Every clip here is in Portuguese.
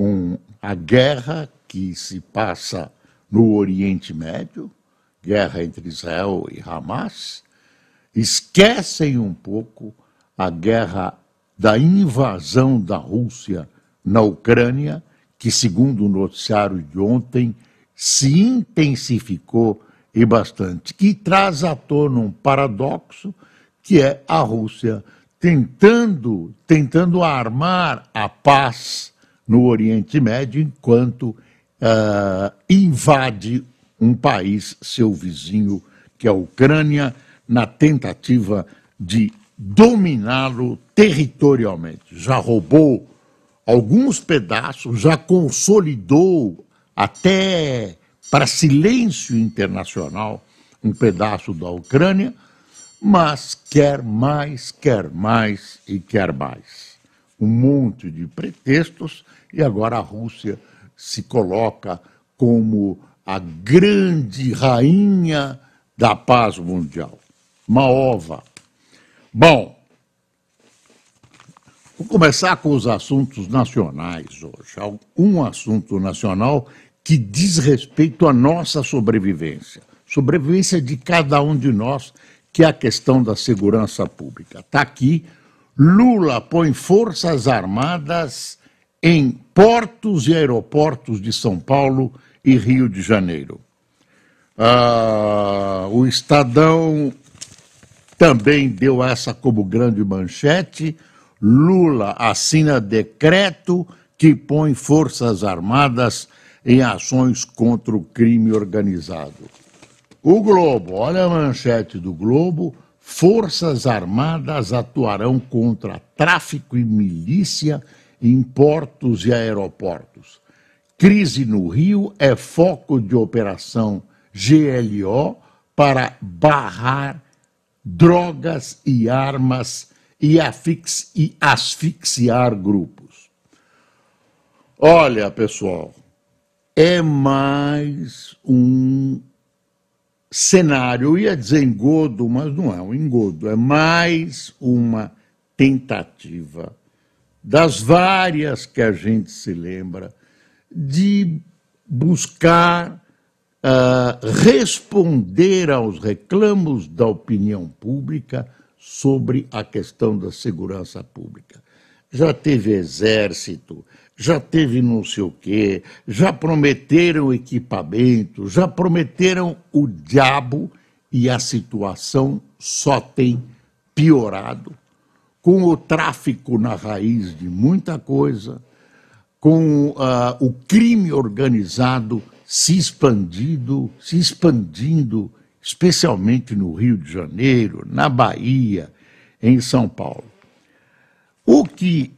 com a guerra que se passa no Oriente Médio, guerra entre Israel e Hamas, esquecem um pouco a guerra da invasão da Rússia na Ucrânia, que, segundo o noticiário de ontem, se intensificou e bastante, que traz à tona um paradoxo, que é a Rússia tentando, tentando armar a paz no Oriente Médio enquanto uh, invade um país, seu vizinho, que é a Ucrânia, na tentativa de dominá-lo territorialmente. Já roubou alguns pedaços, já consolidou até para silêncio internacional um pedaço da Ucrânia mas quer mais, quer mais e quer mais. Um monte de pretextos, e agora a Rússia se coloca como a grande rainha da paz mundial. Uma ova. Bom, vou começar com os assuntos nacionais hoje. Um assunto nacional que diz respeito à nossa sobrevivência, sobrevivência de cada um de nós que é a questão da segurança pública. Está aqui, Lula põe forças armadas em portos e aeroportos de São Paulo e Rio de Janeiro. Ah, o Estadão também deu essa como grande manchete. Lula assina decreto que põe forças armadas em ações contra o crime organizado. O Globo, olha a manchete do Globo: Forças Armadas atuarão contra tráfico e milícia em portos e aeroportos. Crise no Rio é foco de operação GLO para barrar drogas e armas e, e asfixiar grupos. Olha, pessoal, é mais um cenário, eu ia dizer engodo, mas não é um engodo, é mais uma tentativa das várias que a gente se lembra de buscar uh, responder aos reclamos da opinião pública sobre a questão da segurança pública. Já teve exército, já teve não sei o quê, já prometeram equipamento, já prometeram o diabo e a situação só tem piorado, com o tráfico na raiz de muita coisa, com uh, o crime organizado se expandindo, se expandindo, especialmente no Rio de Janeiro, na Bahia, em São Paulo. O que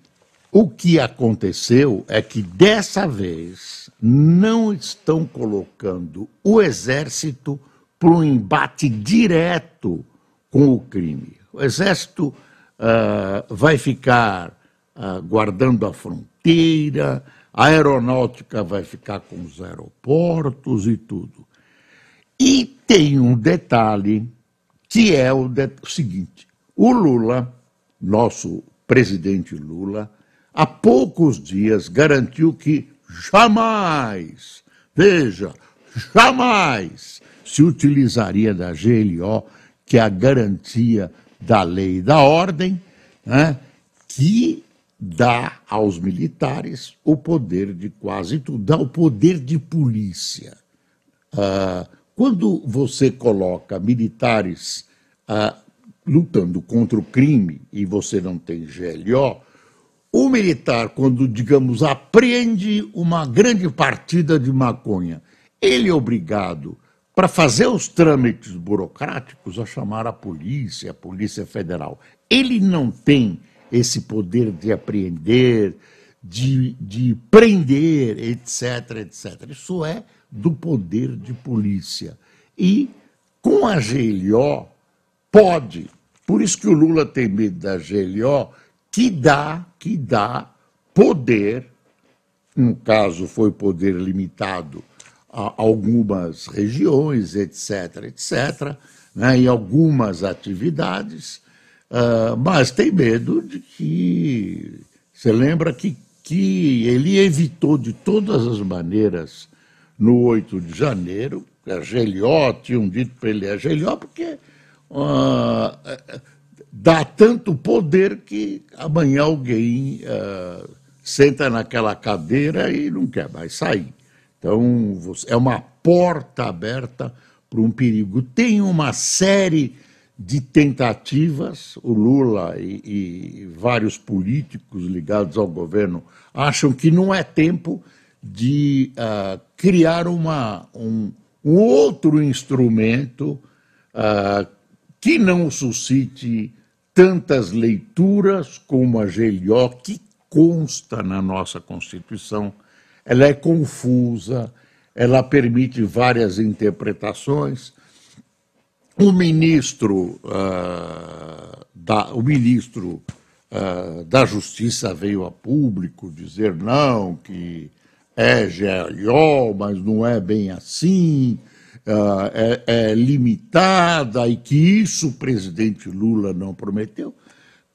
o que aconteceu é que dessa vez não estão colocando o exército para um embate direto com o crime. O exército uh, vai ficar uh, guardando a fronteira, a aeronáutica vai ficar com os aeroportos e tudo. E tem um detalhe que é o, de... o seguinte: o Lula, nosso presidente Lula, há poucos dias garantiu que jamais, veja, jamais se utilizaria da GLO, que é a garantia da lei e da ordem, né, que dá aos militares o poder de quase tudo, dá o poder de polícia. Ah, quando você coloca militares ah, lutando contra o crime e você não tem GLO, o militar, quando, digamos, apreende uma grande partida de maconha, ele é obrigado, para fazer os trâmites burocráticos, a chamar a polícia, a Polícia Federal. Ele não tem esse poder de apreender, de, de prender, etc, etc. Isso é do poder de polícia. E com a GLO, pode. Por isso que o Lula tem medo da GLO, que dá, que dá poder, no caso foi poder limitado algumas regiões, etc, etc, né, em algumas atividades, uh, mas tem medo de que. Você lembra que, que ele evitou de todas as maneiras, no 8 de janeiro, a GLO, tinham dito para ele a GLO, porque uh, dá tanto poder que amanhã alguém uh, senta naquela cadeira e não quer mais sair. Então, é uma porta aberta para um perigo. Tem uma série de tentativas, o Lula e, e, vários políticos ligados ao governo acham que não é tempo de uh, criar uma, um, um, outro instrumento uh, que não suscite tantas leituras como a GLO, que consta na nossa Constituição ela é confusa, ela permite várias interpretações. O ministro, uh, da, o ministro uh, da Justiça veio a público dizer não, que é GLO, mas não é bem assim, uh, é, é limitada e que isso o presidente Lula não prometeu.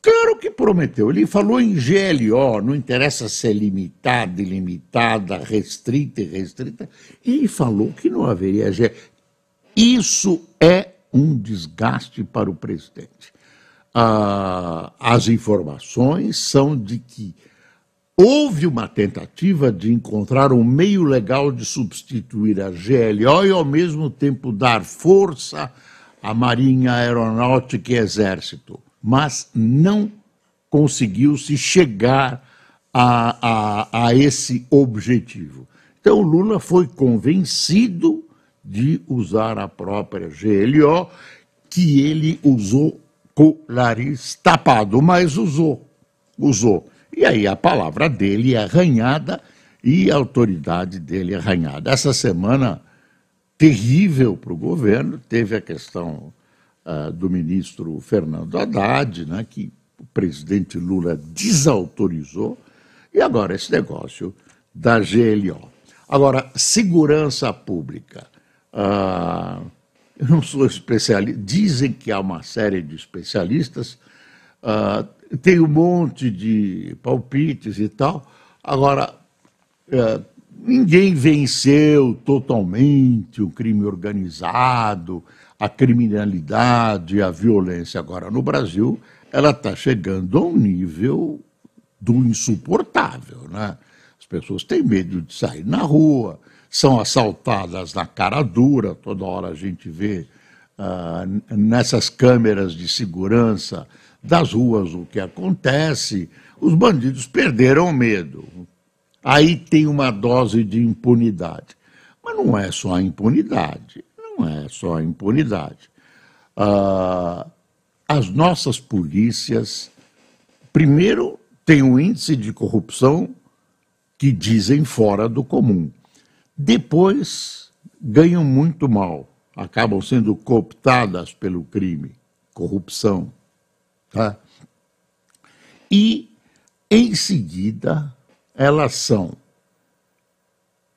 Claro que prometeu. Ele falou em GLO, não interessa se é limitada, ilimitada, restrita e restrita. Ele falou que não haveria GLO. Isso é um desgaste para o presidente. Ah, as informações são de que houve uma tentativa de encontrar um meio legal de substituir a GLO e, ao mesmo tempo, dar força à Marinha Aeronáutica e Exército mas não conseguiu-se chegar a, a, a esse objetivo. Então, Lula foi convencido de usar a própria GLO, que ele usou com o nariz tapado, mas usou, usou. E aí a palavra dele é arranhada e a autoridade dele é arranhada. Essa semana terrível para o governo, teve a questão uh, do ministro Fernando Haddad, né, que o presidente Lula desautorizou, e agora esse negócio da GLO. Agora, segurança pública. Uh, eu não sou especialista, dizem que há uma série de especialistas, uh, tem um monte de palpites e tal. Agora, uh, ninguém venceu totalmente o crime organizado, a criminalidade, a violência agora no Brasil, ela está chegando a um nível do insuportável, né? As pessoas têm medo de sair na rua, são assaltadas na cara dura, toda hora a gente vê uh, nessas câmeras de segurança das ruas o que acontece, os bandidos perderam medo. Aí tem uma dose de impunidade. Mas não é só a impunidade não é só impunidade. Ah, as nossas polícias, primeiro, têm um índice de corrupção que dizem fora do comum. Depois, ganham muito mal, acabam sendo cooptadas pelo crime, corrupção. Tá? E, em seguida, elas são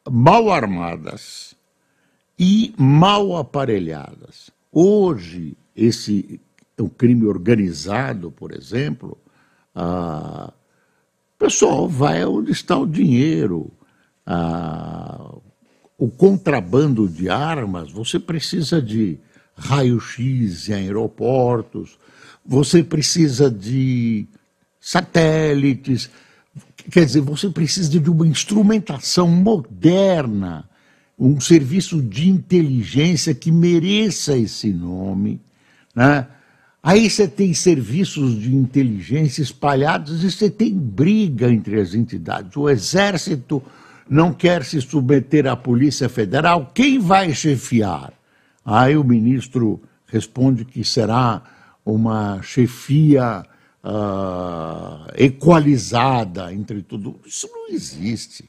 mal armadas, e mal aparelhadas. Hoje, esse o crime organizado, por exemplo, ah, o pessoal vai onde está o dinheiro. Ah, o contrabando de armas, você precisa de raio-x em aeroportos, você precisa de satélites, quer dizer, você precisa de uma instrumentação moderna um serviço de inteligência que mereça esse nome, né? Aí você tem serviços de inteligência espalhados e você tem briga entre as entidades. O Exército não quer se submeter à Polícia Federal. Quem vai chefiar? Aí o ministro responde que será uma chefia uh, equalizada entre tudo. Isso não existe.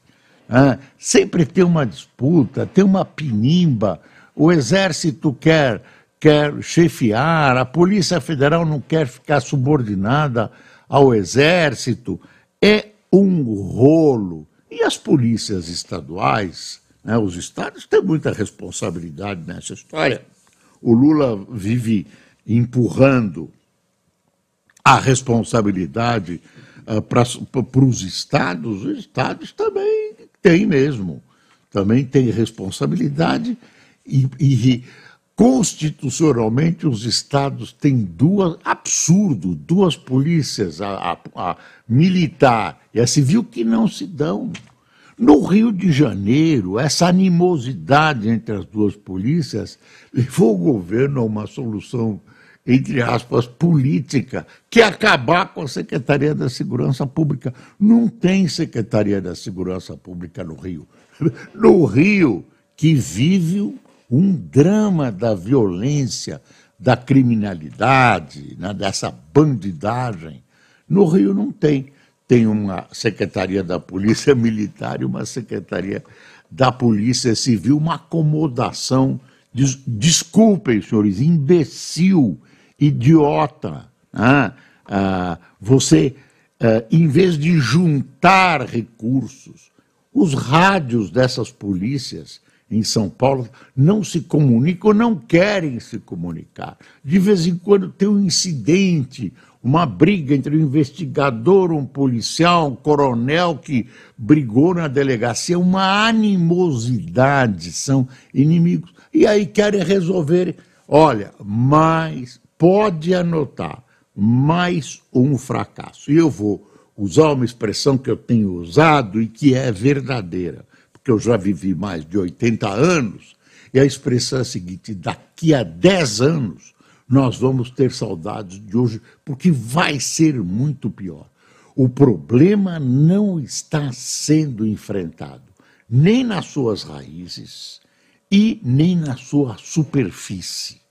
Né? Sempre tem uma disputa, tem uma pinimba. O exército quer, quer chefiar, a Polícia Federal não quer ficar subordinada ao exército. É um rolo. E as polícias estaduais, né, os estados têm muita responsabilidade nessa história. O Lula vive empurrando a responsabilidade uh, para os estados, os estados também têm mesmo, também têm responsabilidade e, e constitucionalmente os estados têm duas, absurdo, duas polícias, a, a, a militar e a civil, que não se dão. No Rio de Janeiro, essa animosidade entre as duas polícias levou o governo a uma solução entre aspas, política, que é acabar com a Secretaria da Segurança Pública. Não tem Secretaria da Segurança Pública no Rio. No Rio, que vive um drama da violência, da criminalidade, né, dessa bandidagem. No Rio não tem. Tem uma Secretaria da Polícia Militar e uma Secretaria da Polícia Civil, uma acomodação. Des, desculpem, senhores, imbecil idiota. Né? Ah, você, ah, em vez de juntar recursos, os rádios dessas polícias em São Paulo não se comunicam, não querem se comunicar. De vez em quando tem um incidente, uma briga entre um investigador, um policial, um coronel que brigou na delegacia, uma animosidade, são inimigos. E aí querem resolver. Olha, mais pode anotar mais um fracasso. E eu vou usar uma expressão que eu tenho usado e que é verdadeira, porque eu já vivi mais de 80 anos, e a expressão é a seguinte: daqui a 10 anos nós vamos ter saudades de hoje, porque vai ser muito pior. O problema não está sendo enfrentado nem nas suas raízes e nem na sua superfície.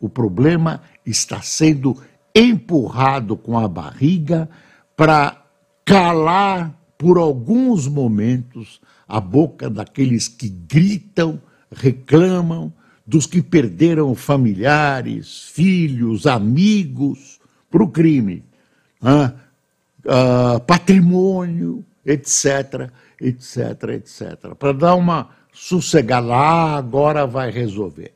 O problema está sendo empurrado com a barriga para calar por alguns momentos a boca daqueles que gritam, reclamam, dos que perderam familiares, filhos, amigos para o crime, ah, ah, patrimônio, etc, etc, etc. Para dar uma sossegada, ah, agora vai resolver.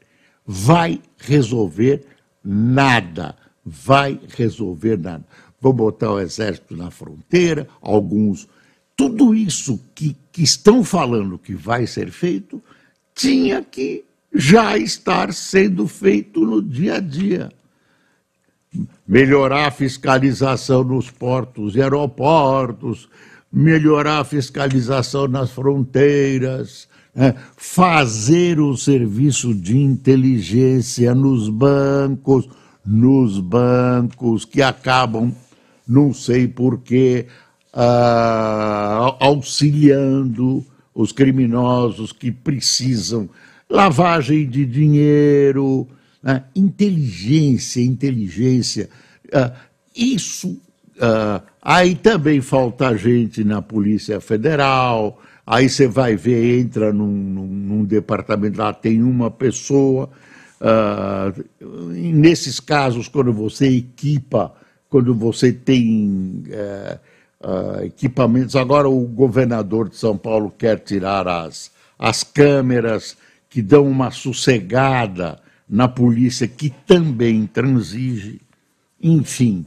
Vai resolver nada. Vai resolver nada. Vou botar o exército na fronteira, alguns. Tudo isso que, que estão falando que vai ser feito, tinha que já estar sendo feito no dia a dia. Melhorar a fiscalização nos portos e aeroportos, melhorar a fiscalização nas fronteiras, é, fazer o serviço de inteligência nos bancos, nos bancos que acabam, não sei porquê, uh, auxiliando os criminosos que precisam lavagem de dinheiro, né? inteligência, inteligência. Uh, isso. Uh, aí também falta gente na Polícia Federal, Aí você vai ver, entra num, num, num departamento, lá tem uma pessoa. Uh, nesses casos, quando você equipa, quando você tem uh, uh, equipamentos, agora o governador de São Paulo quer tirar as, as câmeras que dão uma sossegada na polícia, que também transige. Enfim,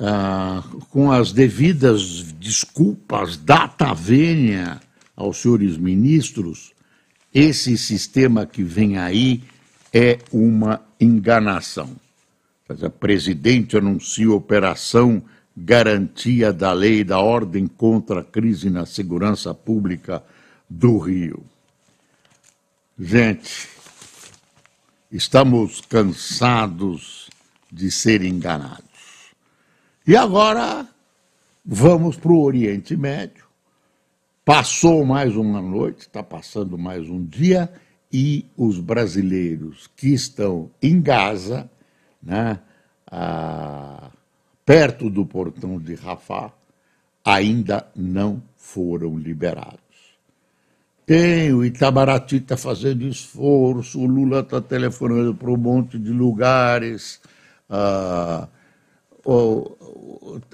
ah, com as devidas desculpas, data vênia aos senhores ministros, esse sistema que vem aí é uma enganação. O presidente anuncia operação garantia da lei da ordem contra a crise na segurança pública do Rio. Gente, estamos cansados de ser enganados. E agora vamos para o Oriente Médio. Passou mais uma noite, está passando mais um dia, e os brasileiros que estão em Gaza, né, ah, perto do portão de Rafah, ainda não foram liberados. Tem, o Itamaraty está fazendo esforço, o Lula está telefonando para um monte de lugares. Ah, o,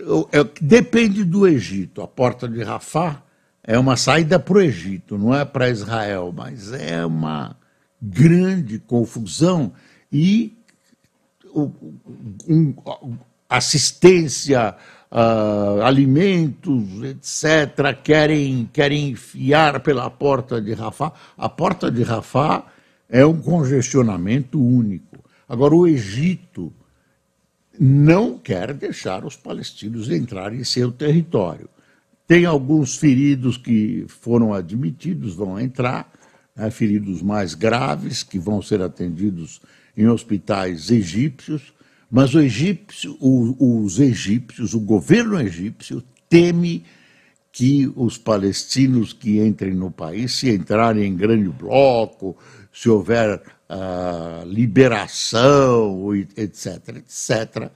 o, é, depende do Egito. A porta de Rafah é uma saída para o Egito, não é para Israel, mas é uma grande confusão e um, assistência, uh, alimentos, etc., querem, querem enfiar pela porta de Rafah. A porta de Rafah é um congestionamento único. Agora, o Egito não quer deixar os palestinos entrarem em seu território. Tem alguns feridos que foram admitidos, vão entrar, né, feridos mais graves, que vão ser atendidos em hospitais egípcios, mas o egípcio, o, os egípcios, o governo egípcio teme que os palestinos que entrem no país, se entrarem em grande bloco, se houver uh, liberação, etc., etc.,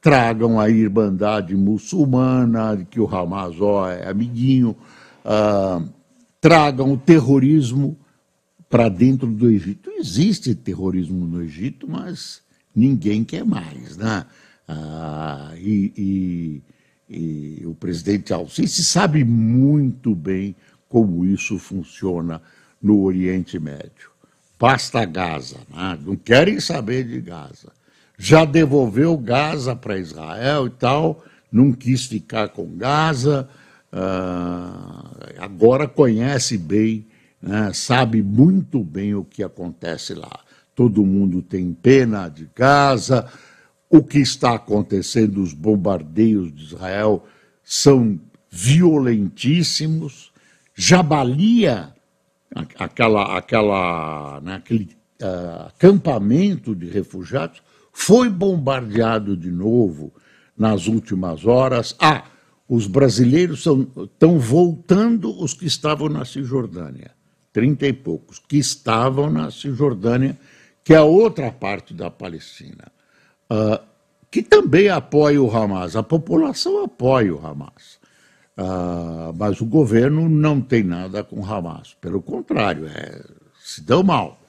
tragam a Irmandade Muçulmana, que o Hamas ó, é amiguinho, uh, tragam o terrorismo para dentro do Egito. Existe terrorismo no Egito, mas ninguém quer mais. Né? Uh, e, e, e o presidente Al-Sisi sabe muito bem como isso funciona no Oriente Médio. Basta Gaza, né? não querem saber de Gaza já devolveu Gaza para Israel e tal, não quis ficar com Gaza, uh, agora conhece bem, né, sabe muito bem o que acontece lá. Todo mundo tem pena de Gaza, o que está acontecendo, os bombardeios de Israel são violentíssimos. Jabalia, aquela, aquela, aquele uh, acampamento de refugiados, foi bombardeado de novo nas últimas horas. Ah, os brasileiros estão voltando os que estavam na Cisjordânia, trinta e poucos, que estavam na Cisjordânia, que é a outra parte da Palestina, uh, que também apoia o Hamas. A população apoia o Hamas. Uh, mas o governo não tem nada com o Hamas. Pelo contrário, é, se deu mal.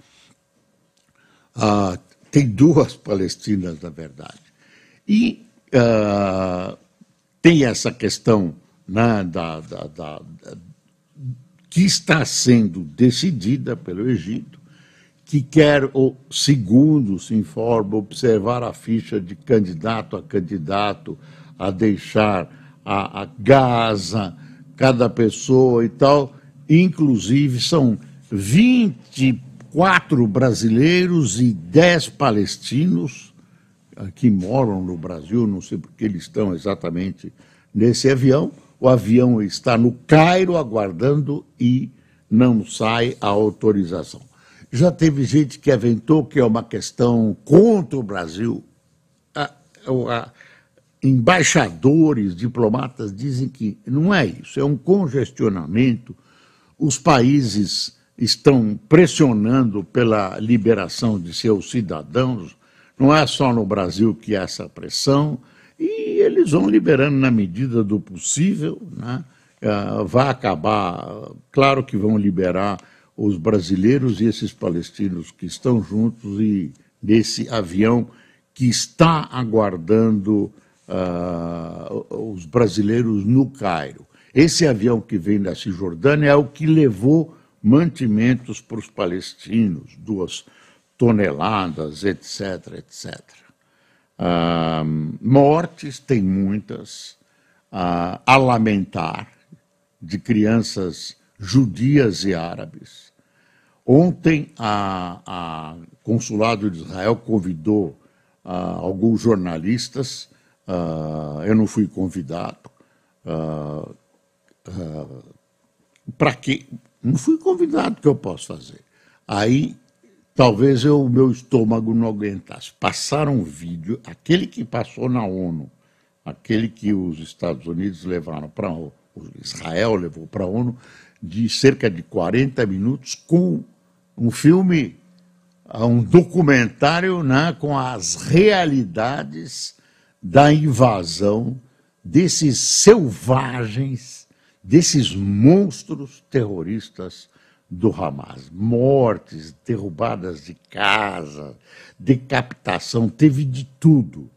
Uh, tem duas Palestinas, na verdade. E tem essa questão né, da, da, da, que está sendo decidida pelo Egito, que quer, segundo se informa, observar a ficha de candidato a candidato, a deixar a, a Gaza, cada pessoa e tal. Inclusive, são 20 quatro brasileiros e dez palestinos que moram no Brasil, não sei porque eles estão exatamente nesse avião. O avião está no Cairo aguardando e não sai a autorização. Já teve gente que aventou que é uma questão contra o Brasil. A, a, embaixadores, diplomatas dizem que não é isso, é um congestionamento. Os países estão pressionando pela liberação de seus cidadãos. Não é só no Brasil que há essa pressão, e eles vão liberando na medida do possível. Né? Uh, vai acabar, claro que vão liberar os brasileiros e esses palestinos que estão juntos e nesse avião que está aguardando uh, os brasileiros no Cairo. Esse avião que vem da Cisjordânia é o que levou mantimentos para os palestinos, duas toneladas, etc., etc. Ah, mortes, tem muitas, ah, a lamentar, de crianças judias e árabes. Ontem, a, a Consulado de Israel convidou ah, alguns jornalistas, ah, eu não fui convidado, ah, para que não fui convidado, que eu posso fazer? Aí, talvez o meu estômago não aguentasse. Passaram um vídeo, aquele que passou na ONU, aquele que os Estados Unidos levaram para Israel levou para a ONU, de cerca de 40 minutos, com um filme, um documentário né, com as realidades da invasão desses selvagens, desses monstros terroristas do Hamas. Mortes, derrubadas de casa, decapitação, teve de tudo.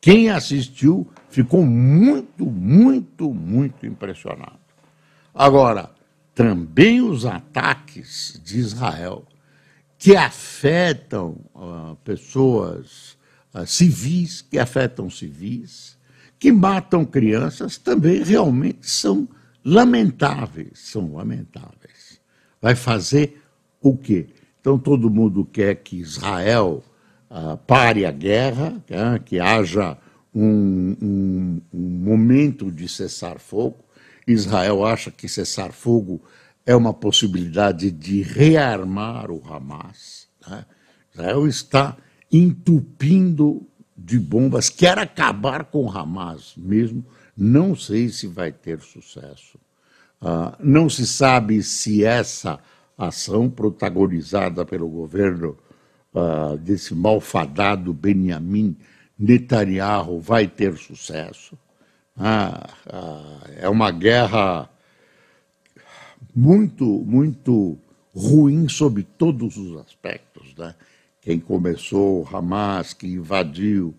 Quem assistiu ficou muito, muito, muito impressionado. Agora, também os ataques de Israel que afetam uh, pessoas uh, civis, que afetam civis, que matam crianças, também realmente são lamentáveis, são lamentáveis. Vai fazer o quê? Então todo mundo quer que Israel uh, pare a guerra, né, que haja um, um, um momento de cessar fogo. Israel acha que cessar fogo é uma possibilidade de rearmar o Hamas. Né? Israel está entupindo de bombas, quer acabar com o Hamas mesmo, não sei se vai ter sucesso. Uh, não se sabe se essa ação protagonizada pelo governo uh, desse malfadado Benjamin Netanyahu vai ter sucesso. Ah, ah, é uma guerra muito, muito ruim sob todos os aspectos. Né? Quem começou, Hamas, que invadiu,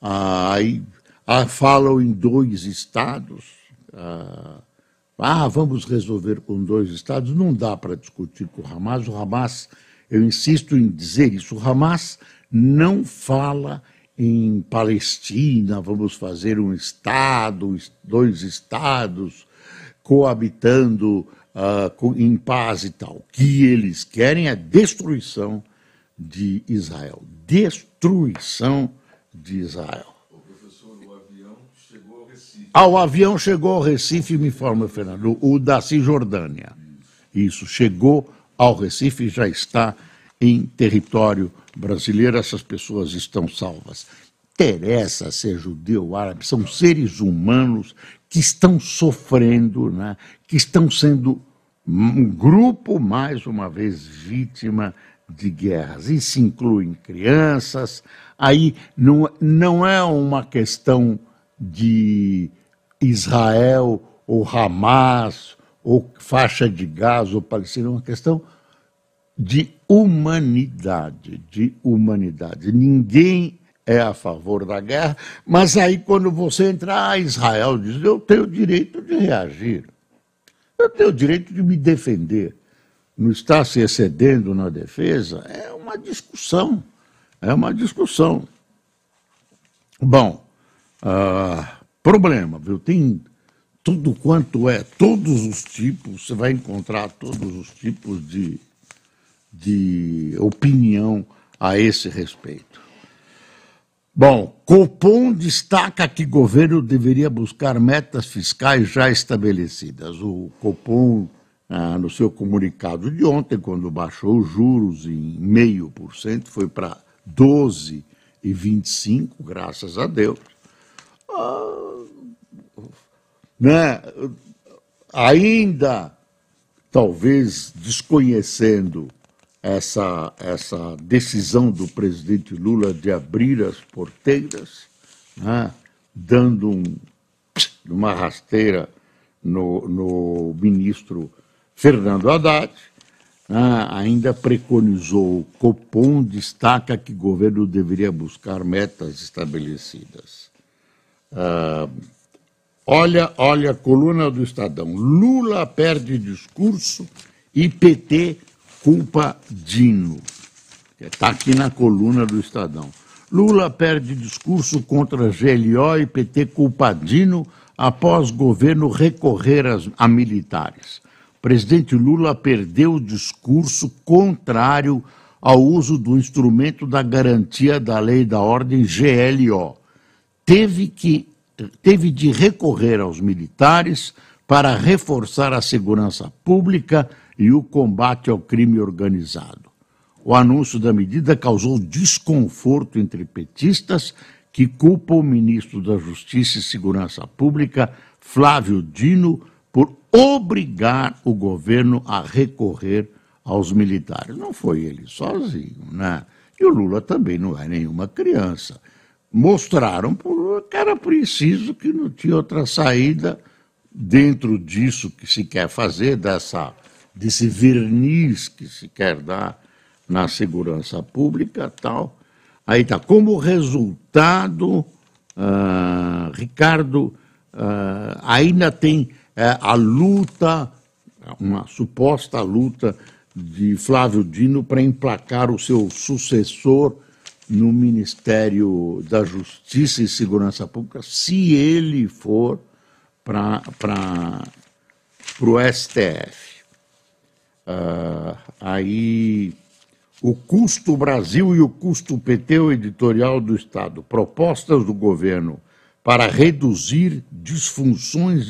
ah, aí ah, falam em dois estados. Ah, ah, vamos resolver com dois estados. Não dá para discutir com o Hamas. O Hamas, eu insisto em dizer isso, o Hamas não fala em Palestina, vamos fazer um estado, dois estados coabitando uh, em paz e tal. O que eles querem é destruição de Israel. Destruição de Israel. O professor, o avião chegou ao Recife. Ah, o avião chegou ao Recife, me informa, Fernando, o da Cisjordânia. Isso, chegou ao Recife e já está em território brasileiro, essas pessoas estão salvas. Interessa ser judeu árabe, são seres humanos que estão sofrendo, né, que estão sendo um grupo, mais uma vez, vítima de guerras. Isso inclui crianças. Aí não, não é uma questão de Israel ou Hamas ou faixa de Gaza ou Palestina, é uma questão de humanidade, de humanidade. Ninguém é a favor da guerra, mas aí quando você entra, ah, Israel diz, eu tenho o direito de reagir. Eu tenho o direito de me defender. Não está se excedendo na defesa? É uma discussão. É uma discussão. Bom, uh, problema, viu? Tem tudo quanto é, todos os tipos, você vai encontrar todos os tipos de, de opinião a esse respeito. Bom, Copom destaca que o governo deveria buscar metas fiscais já estabelecidas. O Copom, ah, no seu comunicado de ontem, quando baixou os juros em meio por cento, foi para 12,25, graças a Deus. Ah, né, ainda, talvez desconhecendo essa, essa decisão do presidente Lula de abrir as porteiras, né, dando um, uma rasteira no, no ministro Fernando Haddad, né, ainda preconizou, o Copom destaca que o governo deveria buscar metas estabelecidas. Uh, olha, olha coluna do Estadão. Lula perde discurso e PT culpa Dino. Está aqui na coluna do Estadão. Lula perde discurso contra GLO e PT culpadino após governo recorrer a militares. Presidente Lula perdeu o discurso contrário ao uso do instrumento da garantia da lei da ordem GLO. Teve, que, teve de recorrer aos militares para reforçar a segurança pública e o combate ao crime organizado. O anúncio da medida causou desconforto entre petistas que culpam o ministro da Justiça e Segurança Pública, Flávio Dino, por obrigar o governo a recorrer aos militares. Não foi ele sozinho, né? E o Lula também não é nenhuma criança. mostraram que era preciso, que não tinha outra saída dentro disso que se quer fazer, dessa, desse verniz que se quer dar na segurança pública tal. Aí está, como resultado, uh, Ricardo, uh, ainda tem uh, a luta, uma suposta luta de Flávio Dino para emplacar o seu sucessor no Ministério da Justiça e Segurança Pública, se ele for para o STF. Uh, aí o custo Brasil e o custo PT, o editorial do Estado, propostas do governo para reduzir disfunções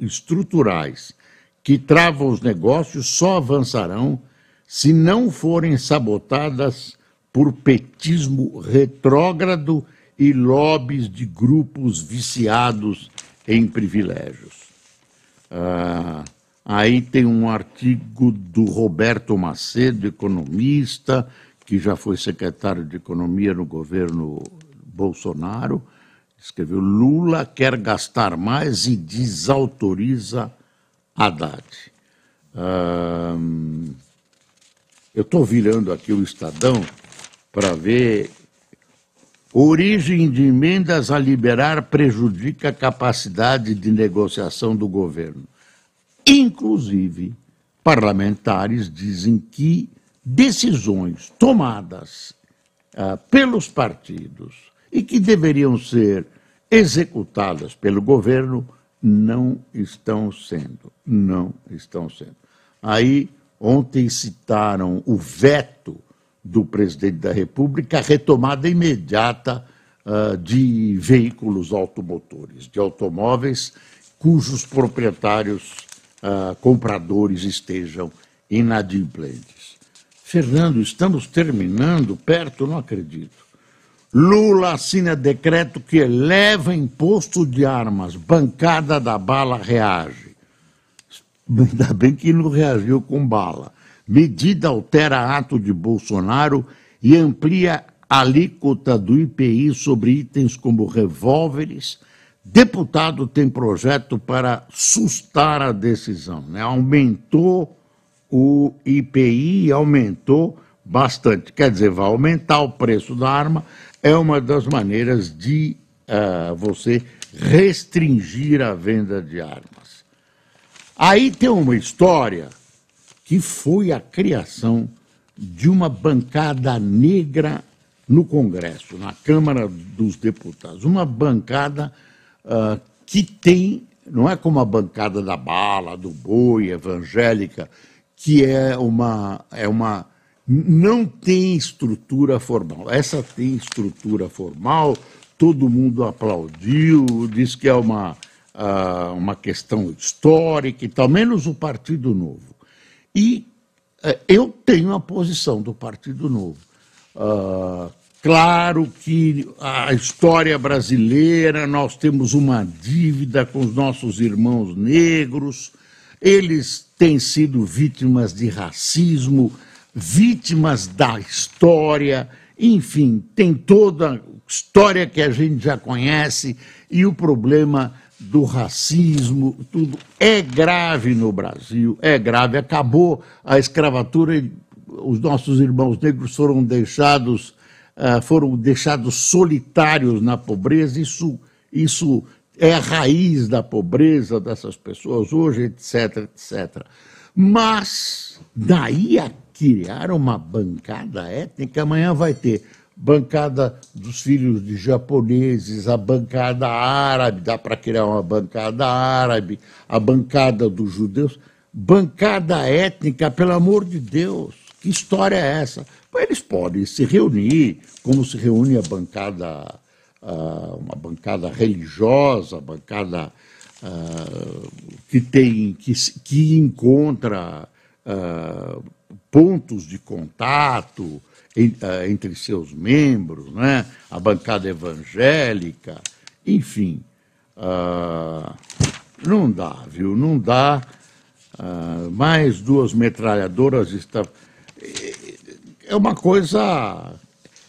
estruturais que travam os negócios só avançarão se não forem sabotadas por petismo retrógrado e lobbies de grupos viciados em privilégios. Ah, Aí tem um artigo do Roberto Macedo, economista, que já foi secretário de Economia no governo Bolsonaro. Escreveu: Lula quer gastar mais e desautoriza Haddad. eu estou virando aqui o Estadão para ver. Origem de emendas a liberar prejudica a capacidade de negociação do governo. Inclusive, parlamentares dizem que decisões tomadas uh, pelos partidos e que deveriam ser executadas pelo governo não estão sendo, não estão sendo. Aí, ontem citaram o veto do presidente da República, a retomada imediata uh, de veículos automotores, de automóveis cujos proprietários uh, compradores estejam inadimplentes. Fernando, estamos terminando perto, não acredito. Lula assina decreto que eleva imposto de armas, bancada da bala reage. Ainda bem que não reagiu com bala. Medida altera ato de Bolsonaro e amplia alíquota do IPI sobre itens como revólveres, Deputado tem projeto para sustar a decisão, né? aumentou o IPI, aumentou bastante. Quer dizer, vai aumentar o preço da arma, é uma das maneiras de uh, você restringir a venda de armas. Aí tem uma história que foi a criação de uma bancada negra no Congresso, na Câmara dos Deputados, uma bancada uh, que tem, não é como a bancada da bala, do boi, evangélica, que é uma, é uma. não tem estrutura formal. Essa tem estrutura formal, todo mundo aplaudiu, diz que é uma, uh, uma questão histórica e tal, menos o Partido Novo. E uh, eu tenho a posição do Partido Novo. Uh, Claro que a história brasileira, nós temos uma dívida com os nossos irmãos negros, eles têm sido vítimas de racismo, vítimas da história, enfim, tem toda a história que a gente já conhece e o problema do racismo, tudo é grave no Brasil, é grave. Acabou a escravatura, os nossos irmãos negros foram deixados uh, foram deixados solitários na pobreza, isso, isso é a raiz da pobreza dessas pessoas hoje, etc, etc. Mas daí a criar uma bancada étnica, amanhã vai ter bancada dos filhos de japoneses, a bancada árabe, dá para criar uma bancada árabe, a bancada dos judeus, bancada étnica, pelo amor de Deus, que história é essa? Eles podem se reunir, como se reúne a bancada, uma bancada religiosa, bancada que tem, que, que encontra pontos de contato entre seus membros, né? a bancada evangélica, enfim. não dá, viu? Não dá. mais duas metralhadoras estão é uma coisa.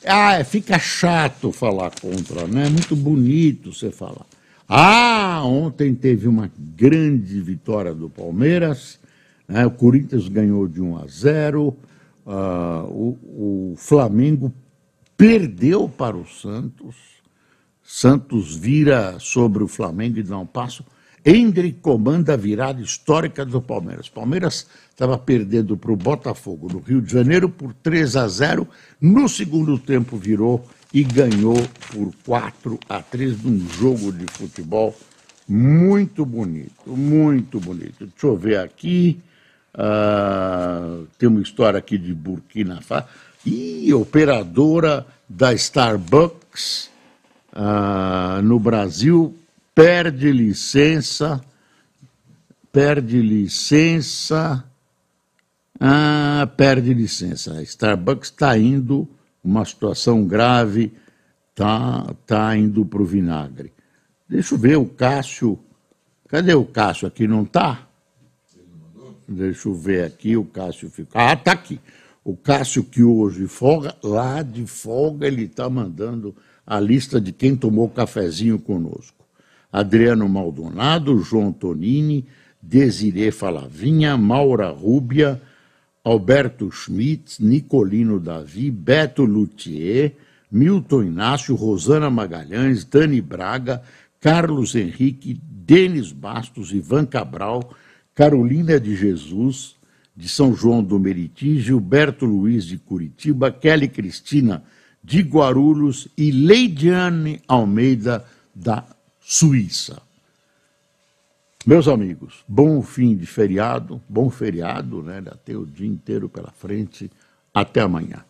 ah, é, fica chato falar contra, né? É muito bonito você falar. Ah, ontem teve uma grande vitória do Palmeiras, né? o Corinthians ganhou de 1 a 0, uh, ah, o, o Flamengo perdeu para o Santos, Santos vira sobre o Flamengo e dá um passo. Hendrick comanda a virada histórica do Palmeiras. Palmeiras estava perdendo para o Botafogo no Rio de Janeiro por 3 a 0. No segundo tempo virou e ganhou por 4 a 3 num jogo de futebol muito bonito, muito bonito. Deixa eu ver aqui. Uh, tem uma história aqui de Burkina Faso. E operadora da Starbucks uh, no Brasil perde licença, perde licença, ah, perde licença. Starbucks está indo, uma situação grave, está tá indo para o vinagre. Deixa eu ver o Cássio. Cadê o Cássio aqui? Não está? Deixa eu ver aqui, o Cássio fica. Ah, está aqui. O Cássio que hoje folga, lá de folga ele está mandando a lista de quem tomou cafezinho conosco. Adriano Maldonado, João Tonini, Desirê Falavinha, Maura Rúbia, Alberto Schmidt, Nicolino Davi, Beto Luthier, Milton Inácio, Rosana Magalhães, Dani Braga, Carlos Henrique, Denis Bastos, Ivan Cabral, Carolina de Jesus, de São João do Meriti, Gilberto Luiz de Curitiba, Kelly Cristina de Guarulhos e Leidiane Almeida da Suíça. Meus amigos, bom fim de feriado, bom feriado, né? Até o dia inteiro pela frente. Até amanhã.